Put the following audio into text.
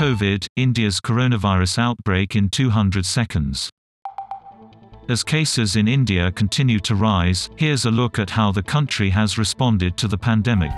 COVID, India's coronavirus outbreak in 200 seconds. As cases in India continue to rise, here's a look at how the country has responded to the pandemic.